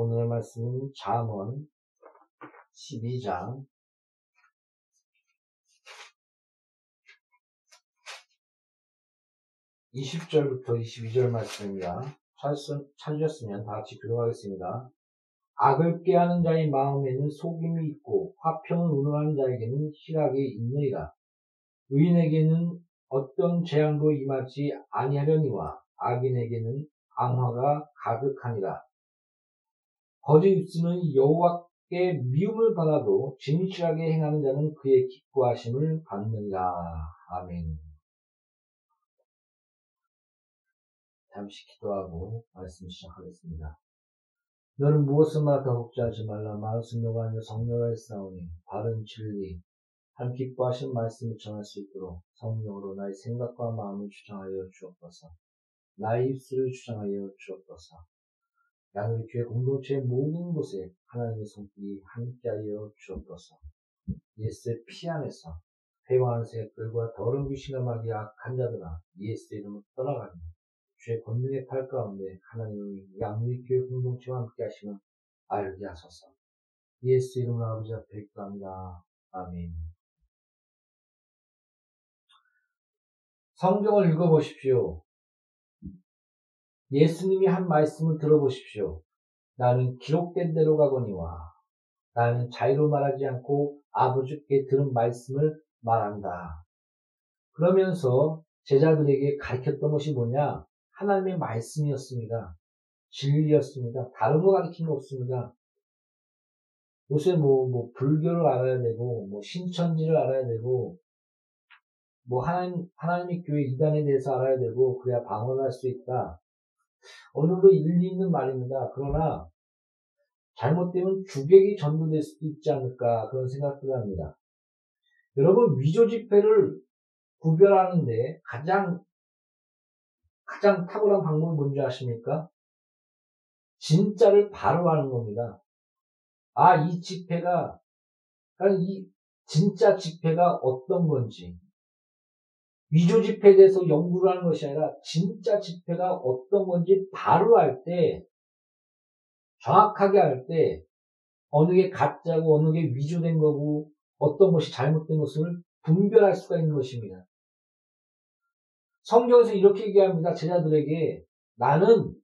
오늘의 말씀은 잠언 12장 20절부터 22절 말씀입니다. 찾으셨으면 다 같이 교도하겠습니다. 악을 깨하는 자의 마음에는 속임이 있고 화평을 운운하는 자에게는 희락이 있느니라. 의인에게는 어떤 재앙도 임하지 아니하려니와 악인에게는 앙화가 가득하니라. 거짓 입술은 여호와께 미움을 받아도 진실하게 행하는 자는 그의 기뻐하심을 받느니라. 아멘. 잠시 기도하고 말씀 시작하겠습니다. 너는 무엇을 말까 걱정하지 말라. 승려가 아니라 성녀가 있사오니 바른 진리, 한 기뻐하신 말씀을 전할 수 있도록 성령으로 나의 생각과 마음을 주장하여 주옵소서. 나의 입술을 주장하여 주옵소서. 양의 교회 공동체의 모든 곳에 하나님의 손길이 함께하여 주옵소서. 예수의 피 안에서 회화한 새들과 더러운 귀신과 마귀 악한 자들아 예수의 이름을 떠나가며 주의 권능의 팔 가운데 하나님의 양의 교회 공동체와 함께 하시면 알게 하소서. 예수 이름으로 아버지 앞에 기도합니다. 아멘. 성경을 읽어보십시오. 예수님이 한 말씀을 들어보십시오. 나는 기록된 대로 가거니와 나는 자유로 말하지 않고 아버지께 들은 말씀을 말한다. 그러면서 제자들에게 가르쳤던 것이 뭐냐? 하나님의 말씀이었습니다. 진리였습니다. 다른 거 가르친 거 없습니다. 요새 뭐, 뭐, 불교를 알아야 되고, 뭐, 신천지를 알아야 되고, 뭐, 하나님, 하나님의 교회 이단에 대해서 알아야 되고, 그래야 방언을 할수 있다. 어느 정도 일리 있는 말입니다. 그러나, 잘못되면 주객이 전도될 수도 있지 않을까, 그런 생각도 합니다. 여러분, 위조 집회를 구별하는데 가장 가장 탁월한 방법은 뭔지 아십니까? 진짜를 바로 하는 겁니다. 아, 이 집회가, 그러니까 이 진짜 집회가 어떤 건지, 위조 집회에 대해서 연구를 하는 것이 아니라 진짜 집회가 어떤 건지 바로 할 때, 정확하게 할 때, 어느 게 가짜고 어느 게 위조된 거고 어떤 것이 잘못된 것을 분별할 수가 있는 것입니다. 성경에서 이렇게 얘기합니다. 제자들에게 나는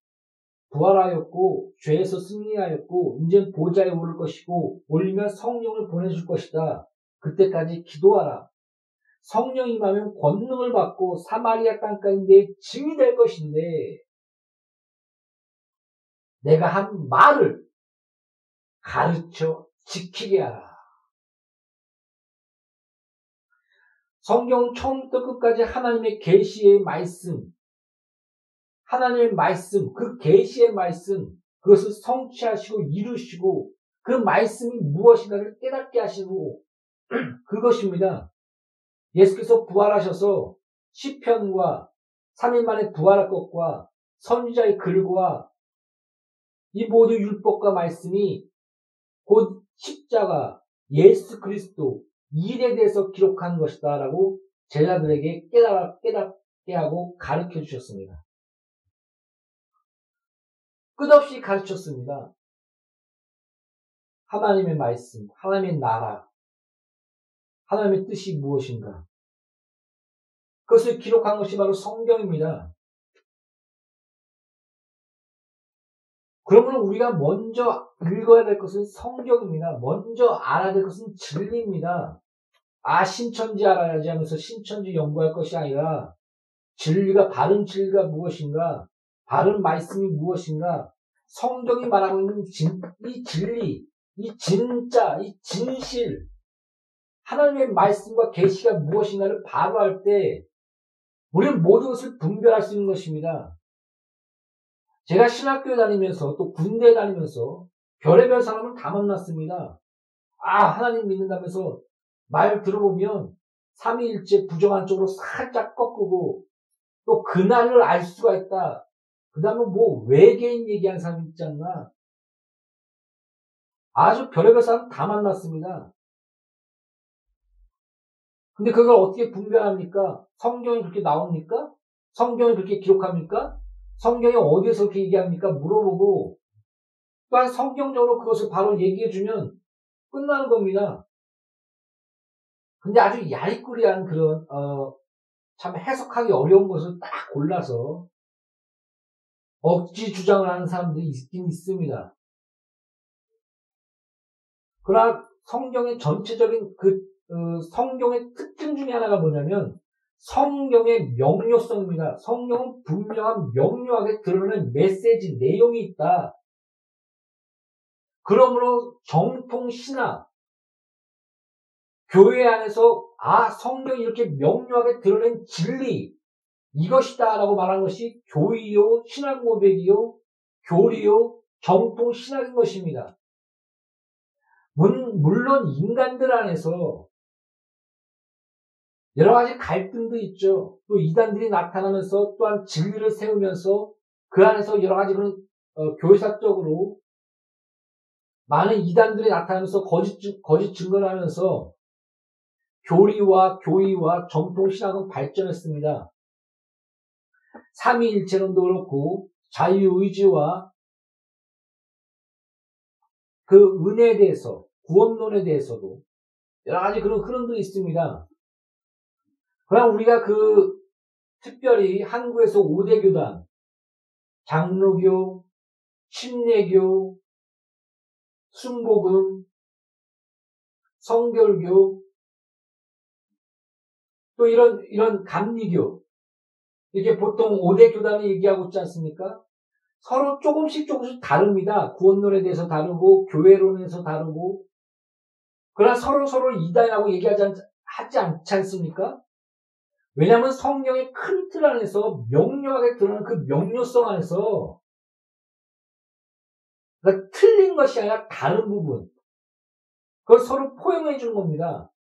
부활하였고 죄에서 승리하였고 이제 보좌에 오를 것이고 올리면 성령을 보내줄 것이다. 그때까지 기도하라. 성령이 임하면 권능을 받고 사마리아 땅가운데 증이 될 것인데 내가 한 말을 가르쳐 지키게 하라. 성경 처음부터 끝까지 하나님의 계시의 말씀, 하나님의 말씀, 그 계시의 말씀, 그것을 성취하시고 이루시고 그 말씀이 무엇인가를 깨닫게 하시고 그것입니다. 예수께서 부활하셔서 시편과 3일 만에 부활할 것과 선지자의 글과 이 모든 율법과 말씀이 곧 십자가 예수 그리스도 일에 대해서 기록한 것이다 라고 제자들에게 깨달아, 깨닫게 하고 가르쳐 주셨습니다. 끝없이 가르쳤습니다. 하나님의 말씀, 하나님의 나라, 하나님의 뜻이 무엇인가. 그것을 기록한 것이 바로 성경입니다. 그러면 우리가 먼저 읽어야 될 것은 성경입니다. 먼저 알아야 될 것은 진리입니다. 아, 신천지 알아야지 하면서 신천지 연구할 것이 아니라 진리가, 바른 진리가 무엇인가, 바른 말씀이 무엇인가, 성경이 말하고 있는 진, 이 진리, 이 진짜, 이 진실, 하나님의 말씀과 계시가 무엇인가를 바로 할 때, 우리는 모든 것을 분별할 수 있는 것입니다. 제가 신학교에 다니면서 또 군대에 다니면서 별의별 사람을 다 만났습니다. 아, 하나님 믿는다면서 말 들어보면 삼위일체 부정한 쪽으로 살짝 꺾고 또 그날을 알 수가 있다. 그 다음에 뭐 외계인 얘기한 사람 있지 않나? 아주 별의별 사람 다 만났습니다. 근데 그걸 어떻게 분별합니까? 성경이 그렇게 나옵니까? 성경이 그렇게 기록합니까? 성경이 어디에서 그렇게 얘기합니까? 물어보고 또한 성경적으로 그것을 바로 얘기해주면 끝나는 겁니다. 근데 아주 야리꾸리한 그런 어, 참 해석하기 어려운 것을 딱 골라서 억지 주장을 하는 사람들이 있긴 있습니다. 그러나 성경의 전체적인 그 어, 성경의 특징 중에 하나가 뭐냐면 성경의 명료성입니다. 성경은 분명한 명료하게 드러낸 메시지 내용이 있다. 그러므로 정통 신학, 교회 안에서 아 성경이 이렇게 명료하게 드러낸 진리 이것이다라고 말한 것이 교의요 신앙 고백이요 교리요 정통 신학인 것입니다. 물론 인간들 안에서 여러 가지 갈등도 있죠. 또 이단들이 나타나면서 또한 진리를 세우면서 그 안에서 여러 가지 그런 어, 교회사적으로 많은 이단들이 나타나면서 거짓, 거짓 증거를 하면서 교리와 교의와 정통신학은 발전했습니다. 삼위일체론도 그렇고 자유의지와 그 은혜에 대해서 구원론에 대해서도 여러 가지 그런 흐름도 있습니다. 그럼 우리가 그 특별히 한국에서 5대 교단 장로교, 침례교, 순복음, 성결교, 또 이런, 이런 감리교. 이게 보통 5대 교단을 얘기하고 있지 않습니까? 서로 조금씩 조금씩 다릅니다. 구원론에 대해서 다르고, 교회론에서 다르고. 그러나 서로 서로 이단이라고 얘기하지 않, 하지 않지 않습니까? 왜냐하면 성경의 큰 틀 안에서 명료하게 드러나는 그 명료성 안에서 그러니까 틀린 것이 아니라 다른 부분. 그걸 서로 포용해 주는 겁니다.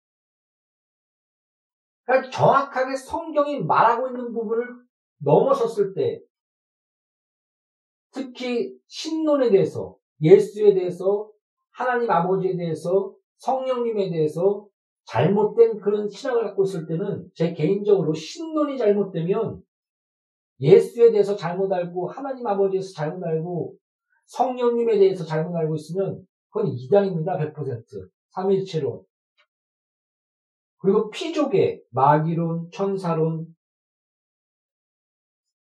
그러니까 정확하게 성경이 말하고 있는 부분을 넘어섰을 때, 특히 신론에 대해서, 예수에 대해서, 하나님 아버지에 대해서, 성령님에 대해서 잘못된 그런 신앙을 갖고 있을 때는 제 개인적으로 신론이 잘못되면 예수에 대해서 잘못 알고 하나님 아버지에서 잘못 알고 성령님에 대해서 잘못 알고 있으면 그건 이단입니다. 100%. 3일체론. 그리고 피족의 마귀론, 천사론,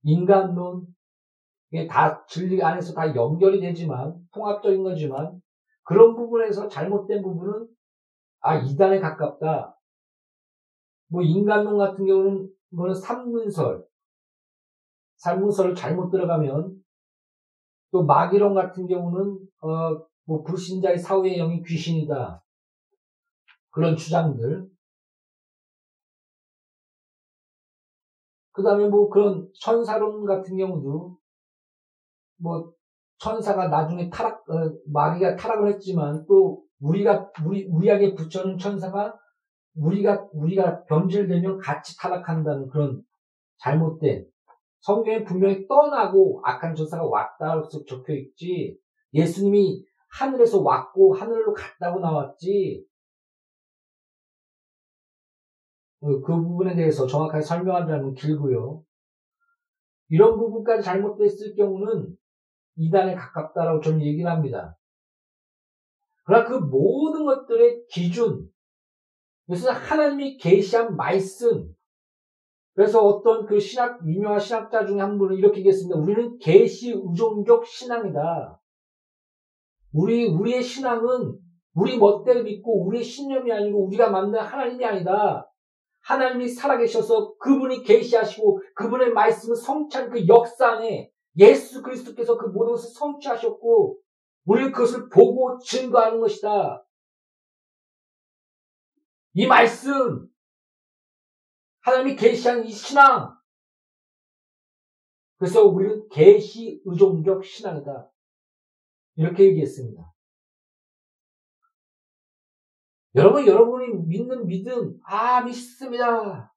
인간론, 이게 다 진리 안에서 다 연결이 되지만, 통합적인 거지만, 그런 부분에서 잘못된 부분은, 아, 이단에 가깝다. 뭐, 인간론 같은 경우는, 이거는 삼문설. 삼문설을 잘못 들어가면, 또 마귀론 같은 경우는, 어, 뭐, 불신자의 사후의 영이 귀신이다. 그런 주장들. 그 다음에 뭐 그런 천사론 같은 경우도 뭐 천사가 나중에 타락, 어, 마귀가 타락을 했지만 또 우리가, 우리, 우리에게 붙여놓은 천사가 우리가, 우리가 변질되면 같이 타락한다는 그런 잘못된 성경에 분명히 떠나고 악한 천사가 왔다고 적혀 있지 예수님이 하늘에서 왔고 하늘로 갔다고 나왔지 그, 그 부분에 대해서 정확하게 설명하자면 길고요. 이런 부분까지 잘못됐을 경우는 이단에 가깝다라고 저는 얘기를 합니다. 그러나 그 모든 것들의 기준, 그래서 하나님이 계시한 말씀, 그래서 어떤 그 신학, 유명한 신학자 중에 한 분은 이렇게 얘기했습니다. 우리는 계시 우종적 신앙이다. 우리, 우리의 신앙은 우리 멋대로 믿고 우리의 신념이 아니고 우리가 만든 하나님이 아니다. 하나님이 살아계셔서 그분이 계시하시고 그분의 말씀을 성취한 그 역사 안에 예수 그리스도께서 그 모든 것을 성취하셨고 우리는 그것을 보고 증거하는 것이다. 이 말씀 하나님이 계시한 이 신앙 그래서 우리는 계시 의존적 신앙이다. 이렇게 얘기했습니다. 여러분, 여러분이 믿는 믿음, 아, 믿습니다.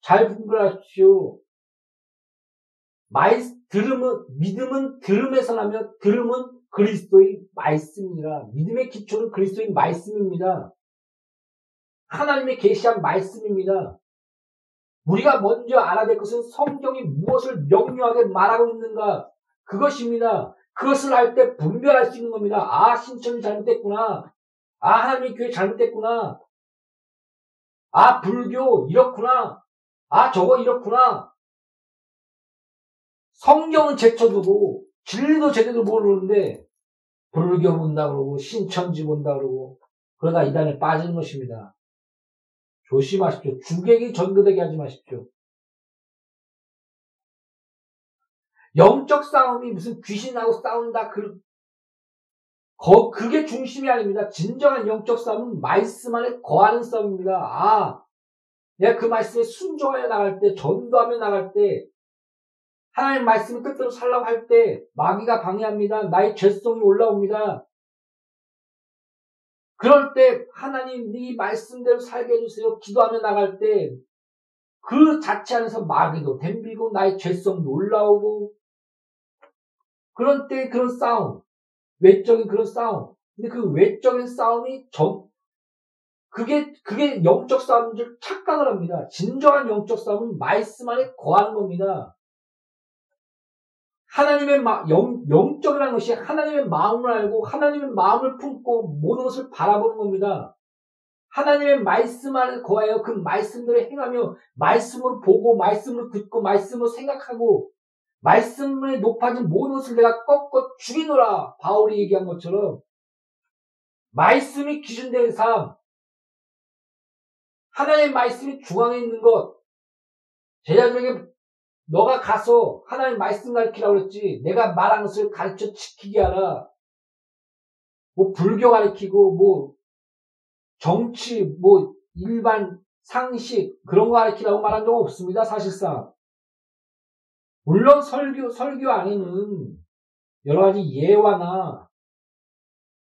잘 분별하십시오. 마이, 들음은, 믿음은 들음에서 나며 들음은 그리스도의 말씀이라. 믿음의 기초는 그리스도의 말씀입니다. 하나님의 계시한 말씀입니다. 우리가 먼저 알아야 될 것은 성경이 무엇을 명료하게 말하고 있는가. 그것입니다. 그것을 할 때 분별할 수 있는 겁니다. 아, 신천이 잘못됐구나. 아, 하나님의 교회 잘못됐구나. 아, 불교 이렇구나. 아, 저거 이렇구나. 성경은 제쳐두고 진리도 제대로 모르는데 불교 본다 그러고 신천지 본다 그러고 그러다 이단에 빠지는 것입니다. 조심하십시오. 주객이 전도되게 하지 마십시오. 영적 싸움이 무슨 귀신하고 싸운다 그 거, 그게 중심이 아닙니다. 진정한 영적 싸움은 말씀 안에 거하는 싸움입니다. 아, 내가 그 말씀에 순종하여 나갈 때, 전도하며 나갈 때, 하나님 말씀을 뜻대로 살라고 할 때, 마귀가 방해합니다. 나의 죄성이 올라옵니다. 그럴 때, 하나님, 네 말씀대로 살게 해주세요. 기도하며 나갈 때, 그 자체 안에서 마귀도 댐비고, 나의 죄성도 올라오고, 그런 때 그런 싸움, 외적인 그런 싸움. 근데 그 외적인 싸움이 전, 그게, 그게 영적 싸움인 줄 착각을 합니다. 진정한 영적 싸움은 말씀 안에 거하는 겁니다. 하나님의 마, 영, 영적이라는 것이 하나님의 마음을 알고 하나님의 마음을 품고 모든 것을 바라보는 겁니다. 하나님의 말씀 안에 거하여 그 말씀대로 행하며 말씀을 보고 말씀을 듣고 말씀을 생각하고 말씀에 높아진 모든 것을 내가 꺾어 죽이노라. 바울이 얘기한 것처럼 말씀이 기준된 삶, 하나님의 말씀이 중앙에 있는 것, 제자들에게 너가 가서 하나님 말씀 가르치라고 그랬지. 내가 말한 것을 가르쳐 지키게 하라. 뭐 불교 가르치고 뭐 정치 뭐 일반 상식 그런 거 가르치라고 말한 적 없습니다. 사실상. 물론 설교, 설교 안에는 여러 가지 예화나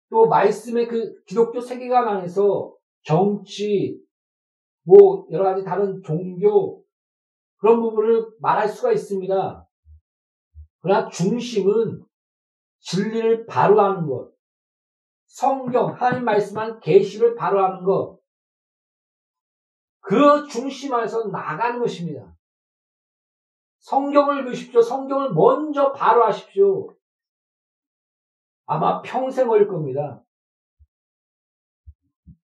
또 말씀의 그 기독교 세계관 안에서 정치, 뭐 여러 가지 다른 종교 그런 부분을 말할 수가 있습니다. 그러나 중심은 진리를 바로 하는 것, 성경 하나님 말씀한 계시를 바로 하는 것, 그 중심 안에서 나가는 것입니다. 성경을 보십시오. 성경을 먼저 바로 하십시오. 아마 평생 걸릴 겁니다.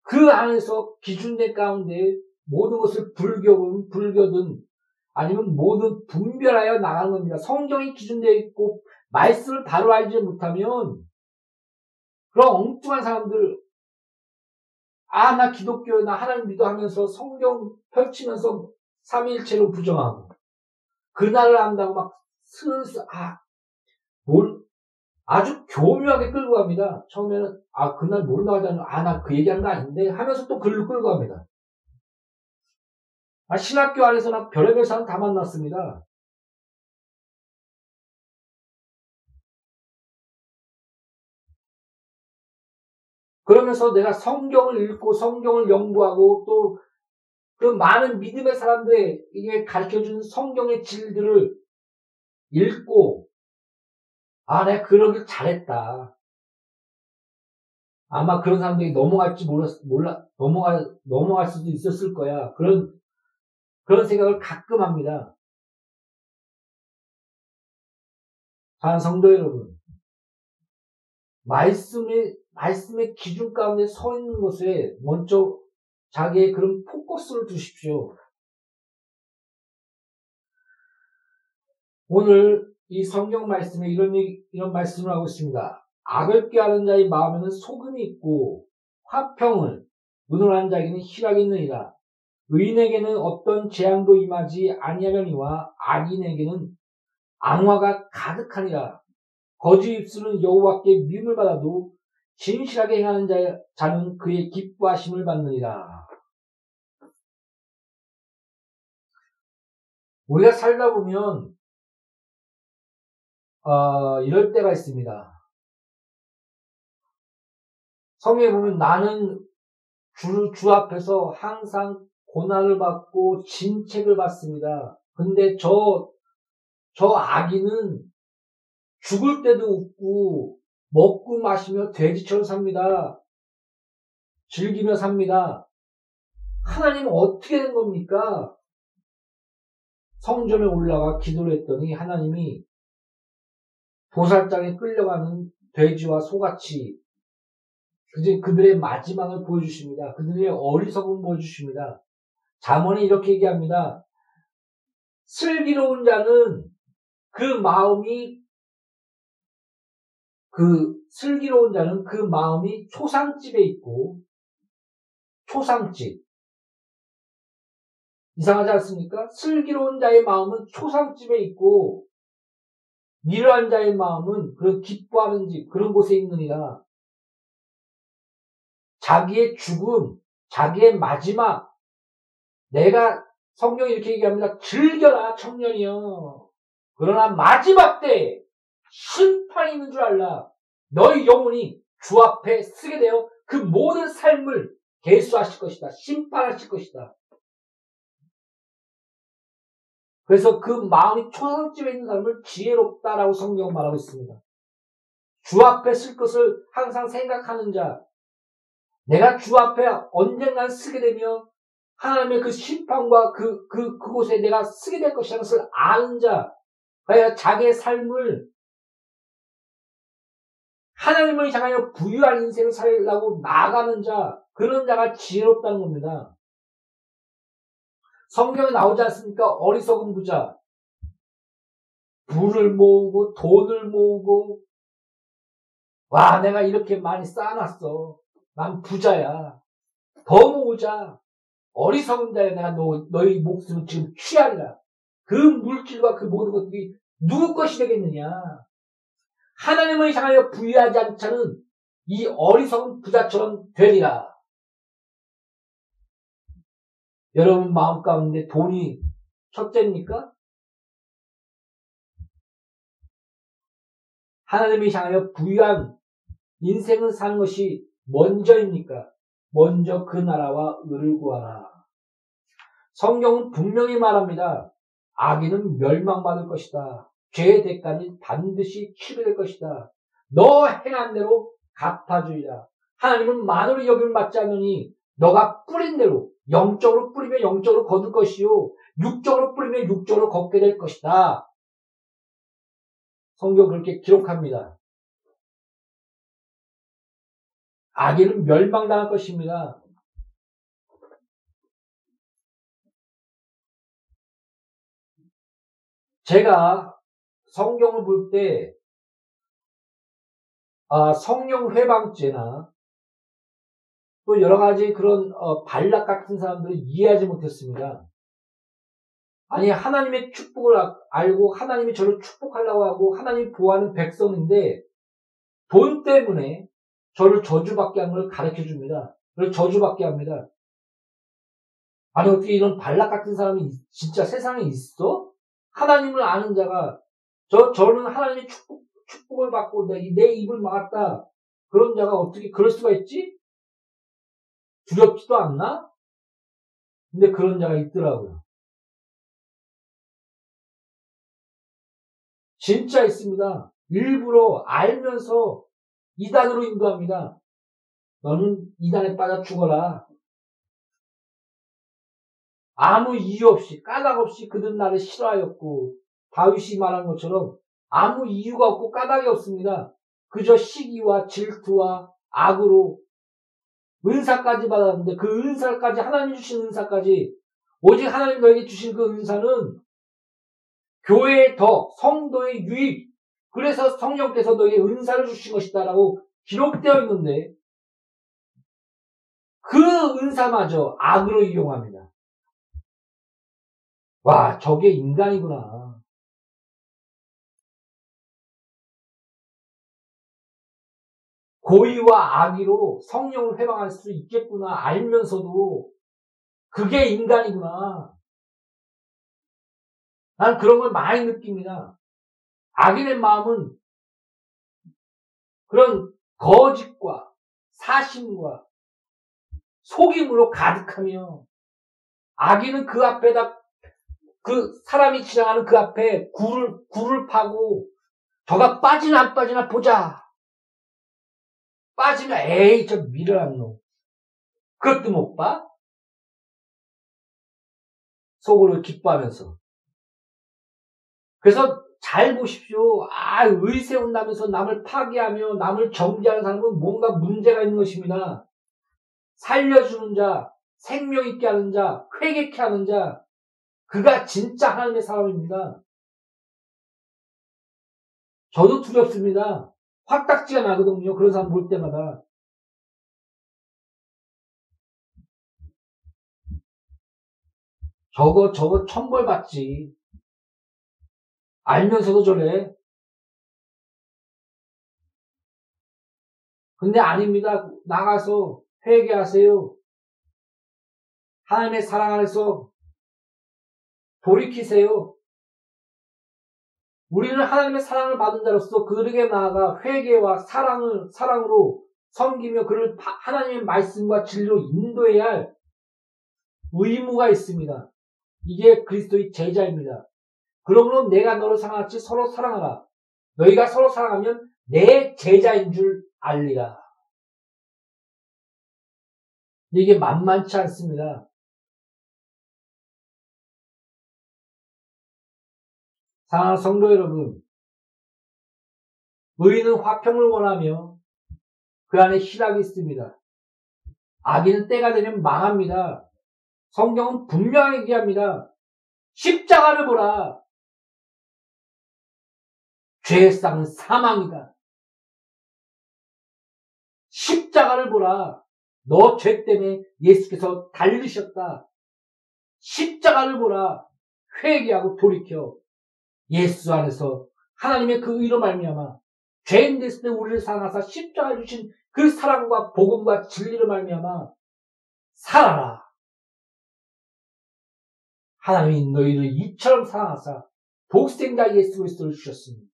그 안에서 기준된 가운데 모든 것을 불교든 불교든 아니면 모든 분별하여 나가는 겁니다. 성경이 기준되어 있고 말씀을 바로 알지 못하면 그런 엉뚱한 사람들 아 나 기독교 나 하나님 믿어 하면서 성경 펼치면서 삼일체로 부정하고 그날을 안다고 막 슬슬, 아, 뭘, 아주 교묘하게 끌고 갑니다. 처음에는, 아, 그날 뭘 나가자니, 아, 나 그 얘기하는 거 아닌데 하면서 또 글로 끌고 갑니다. 아, 신학교 안에서는 별의별 사람 다 만났습니다. 그러면서 내가 성경을 읽고 성경을 연구하고 또 그 많은 믿음의 사람들에게 가르쳐 준 성경의 질들을 읽고, 아, 내가 그러길 잘했다. 아마 그런 사람들이 넘어갈지 몰랐, 몰라, 넘어갈, 넘어갈 수도 있었을 거야. 그런, 그런 생각을 가끔 합니다. 사 성도 여러분. 말씀의, 말씀의 기준 가운데 서 있는 것에 먼저 자기의 그런 포커스를 두십시오. 오늘 이 성경 말씀에 이런 이런 말씀을 하고 있습니다. 악을 꾀하는 자의 마음에는 소금이 있고 화평을 문을한 자에게는 희락이 있느니라. 의인에게는 어떤 재앙도 임하지 아니하려니와 악인에게는 앙화가 가득하니라. 거짓 입술은 여호와께 미움을 받아도 진실하게 행하는 자, 는 그의 기뻐하심을 받느니라. 우리가 살다 보면 어, 이럴 때가 있습니다. 성경에 보면 나는 주, 주 앞에서 항상 고난을 받고 진책을 받습니다. 근데 저, 저 아기는 죽을 때도 웃고 먹고 마시며 돼지처럼 삽니다. 즐기며 삽니다. 하나님은 어떻게 된 겁니까? 성전에 올라가 기도를 했더니 하나님이 도살장에 끌려가는 돼지와 소같이 그들의 마지막을 보여주십니다. 그들의 어리석음 보여주십니다. 잠언이 이렇게 얘기합니다. 슬기로운 자는 그 마음이 그 슬기로운 자는 그 마음이 초상집에 있고 초상집 이상하지 않습니까? 슬기로운 자의 마음은 초상집에 있고 미련한 자의 마음은 그런 기뻐하는 집 그런 곳에 있느니라. 자기의 죽음, 자기의 마지막 내가 성경이 이렇게 얘기합니다. 즐겨라 청년이여. 그러나 마지막 때 심판이 있는 줄 알라. 너희 영혼이 주 앞에 쓰게 되어 그 모든 삶을 개수하실 것이다. 심판하실 것이다. 그래서 그 마음이 초상집에 있는 사람을 지혜롭다라고 성경 은 말하고 있습니다. 주 앞에 쓸 것을 항상 생각하는 자, 내가 주 앞에 언젠간 쓰게 되면 하나님의 그 심판과 그, 그, 그곳에 내가 쓰게 될 것이라는 것을 아는 자, 그러니까 자기의 삶을 하나님을 향하여 부유한 인생을 살려고 나가는 자, 그런 자가 지혜롭다는 겁니다. 성경에 나오지 않습니까? 어리석은 부자. 부를 모으고 돈을 모으고 와 내가 이렇게 많이 쌓아놨어. 난 부자야. 더 모으자. 어리석은 자야 내가 너, 너희 목숨을 지금 취하리라. 그 물질과 그 모든 것들이 누구 것이 되겠느냐. 하나님을 향하여 부유하지 않자는 이 어리석은 부자처럼 되리라. 여러분 마음 가운데 돈이 첫째입니까? 하나님이 향하여 부유한 인생을 사는 것이 먼저입니까? 먼저 그 나라와 의를 구하라. 성경은 분명히 말합니다. 악인은 멸망받을 것이다. 죄의 대가는 반드시 치료될 것이다. 너 행한 대로 갚아주리라. 하나님은 만으로 여김을 받지 않으니 너가 뿌린 대로 영적으로 뿌리면 영적으로 거둘 것이요. 육적으로 뿌리면 육적으로 걷게 될 것이다. 성경 그렇게 기록합니다. 악인은 멸망당할 것입니다. 제가 성경을 볼 때, 아, 성령 회방죄나 또 여러 가지 그런 어, 반락 같은 사람들을 이해하지 못했습니다. 아니 하나님의 축복을 알고 하나님이 저를 축복하려고 하고 하나님 보호하는 백성인데 돈 때문에 저를 저주받게 한 걸 가르쳐 줍니다. 그걸 저주받게 합니다. 아니 어떻게 이런 반락 같은 사람이 진짜 세상에 있어? 하나님을 아는 자가 저 저는 하나님의 축복 축복을 받고 내, 내 입을 막았다. 그런 자가 어떻게 그럴 수가 있지? 두렵지도 않나? 근데 그런 자가 있더라고요. 진짜 있습니다. 일부러 알면서 이단으로 인도합니다. 너는 이단에 빠져 죽어라. 아무 이유 없이 까닭 없이 그들 나를 싫어하였고 다윗이 말한 것처럼 아무 이유가 없고 까닭이 없습니다. 그저 시기와 질투와 악으로 은사까지 받았는데 그 은사까지 하나님 주신 은사까지 오직 하나님 너에게 주신 그 은사는 교회의 덕, 성도의 유익, 그래서 성령께서 너에게 은사를 주신 것이다라고 기록되어 있는데 그 은사마저 악으로 이용합니다. 와, 저게 인간이구나. 고의와 악의로 성령을 회방할 수 있겠구나 알면서도 그게 인간이구나. 난 그런 걸 많이 느낍니다. 악인의 마음은 그런 거짓과 사심과 속임으로 가득하며 악인은 그 앞에다 그 사람이 지나가는 그 앞에 굴을 굴을 파고 저가 빠지나 안 빠지나 보자. 빠지면 에이 저 미련한 놈 그것도 못 봐? 속으로 기뻐하면서. 그래서 잘 보십시오. 아, 의세 온다면서 남을 파괴하며 남을 정죄하는 사람은 뭔가 문제가 있는 것입니다. 살려주는 자, 생명 있게 하는 자, 회개케 하는 자, 그가 진짜 하나님의 사람입니다. 저도 두렵습니다. 확딱지가 나거든요. 그런 사람 볼 때마다. 저거, 저거 천벌 받지. 알면서도 저래. 근데 아닙니다. 나가서 회개하세요. 하나님의 사랑 안에서 돌이키세요. 우리는 하나님의 사랑을 받은 자로서 그들에게 나아가 회개와 사랑을 사랑으로 섬기며 그를 하나님의 말씀과 진리로 인도해야 할 의무가 있습니다. 이게 그리스도의 제자입니다. 그러므로 내가 너를 사랑하지 서로 사랑하라. 너희가 서로 사랑하면 내 제자인 줄 알리라. 이게 만만치 않습니다. 사랑하는 성도 여러분, 의인은 화평을 원하며 그 안에 희락이 있습니다. 악인은 때가 되면 망합니다. 성경은 분명하게 얘기합니다. 십자가를 보라. 죄상 사망이다. 십자가를 보라. 너 죄 때문에 예수께서 달리셨다. 십자가를 보라. 회개하고 돌이켜 예수 안에서 하나님의 그 의로 말미암아 죄인 됐을 때 우리를 사랑하사 십자가 주신 그 사랑과 복음과 진리로 말미암아 살아라. 하나님이 너희를 이처럼 사랑하사 독생자 예수 그리스도를 주셨습니다.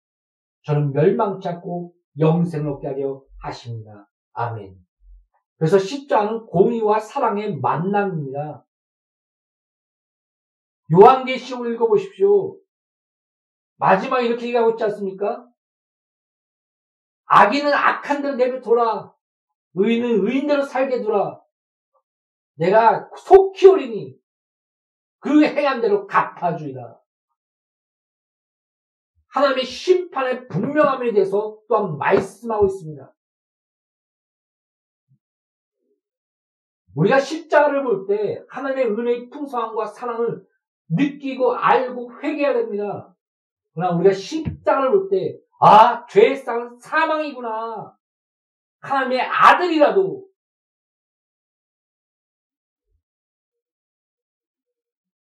저는 멸망치 않고 영생을 얻게 하려 하십니다. 아멘. 그래서 십자는 공의와 사랑의 만남입니다. 요한계시록을 읽어보십시오. 마지막에 이렇게 얘기하고 있지 않습니까? 악인은 악한 대로 내버둬라. 의인은 의인대로 살게 두라. 내가 속히 오리니 그 행한 대로 갚아주리라. 하나님의 심판의 분명함에 대해서 또한 말씀하고 있습니다. 우리가 십자가를 볼 때 하나님의 은혜의 풍성함과 사랑을 느끼고 알고 회개해야 됩니다. 그러나 우리가 십자가를 볼 때, 아, 죄상 사망이구나. 하나님의 아들이라도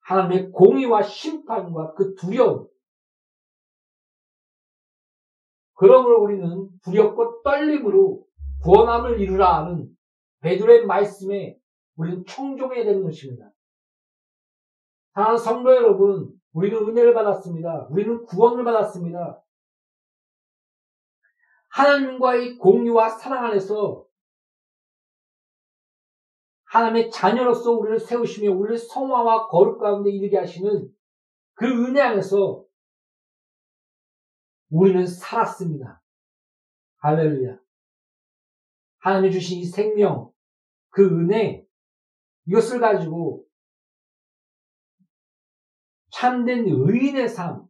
하나님의 공의와 심판과 그 두려움. 그러므로 우리는 두렵고 떨림으로 구원함을 이루라 하는 베드로의 말씀에 우리는 청종해야 되는 것입니다. 사랑하는 성도 여러분, 우리는 은혜를 받았습니다. 우리는 구원을 받았습니다. 하나님과의 공유와 사랑 안에서 하나님의 자녀로서 우리를 세우시며 우리를 성화와 거룩 가운데 이르게 하시는 그 은혜 안에서 우리는 살았습니다. 할렐루야. 하나님이 주신 이 생명, 그 은혜, 이것을 가지고 참된 의인의 삶,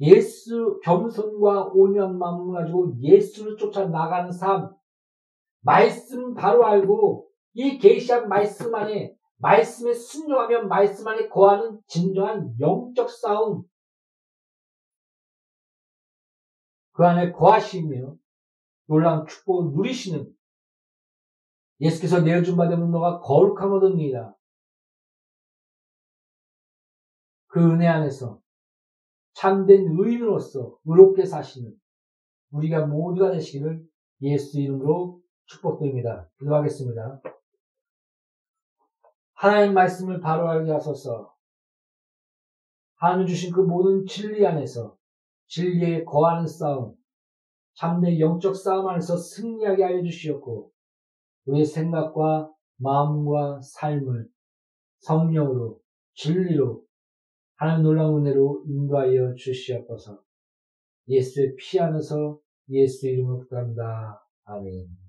예수 겸손과 온유한 마음을 가지고 예수를 쫓아 나가는 삶, 말씀 바로 알고 이 계시한 말씀 안에 말씀에 순종하며 말씀 안에 거하는 진정한 영적 싸움 그 안에 거하시며 놀라운 축복을 누리시는 예수께서 내어준 바 되면 너가 거룩함 얻으니라 그 은혜 안에서 참된 의인으로서 의롭게 사시는 우리가 모두가 되시기를 예수 이름으로 축복드립니다. 기도하겠습니다. 하나님 말씀을 바로 알게 하소서 하나님 주신 그 모든 진리 안에서 진리에 거하는 싸움, 참된 영적 싸움 안에서 승리하게 알려 주시었고 우리의 생각과 마음과 삶을 성령으로 진리로 하나님 놀라운 은혜로 인도하여 주시옵소서. 예수의 피 안에서 예수 이름으로 부탁합니다. 아멘.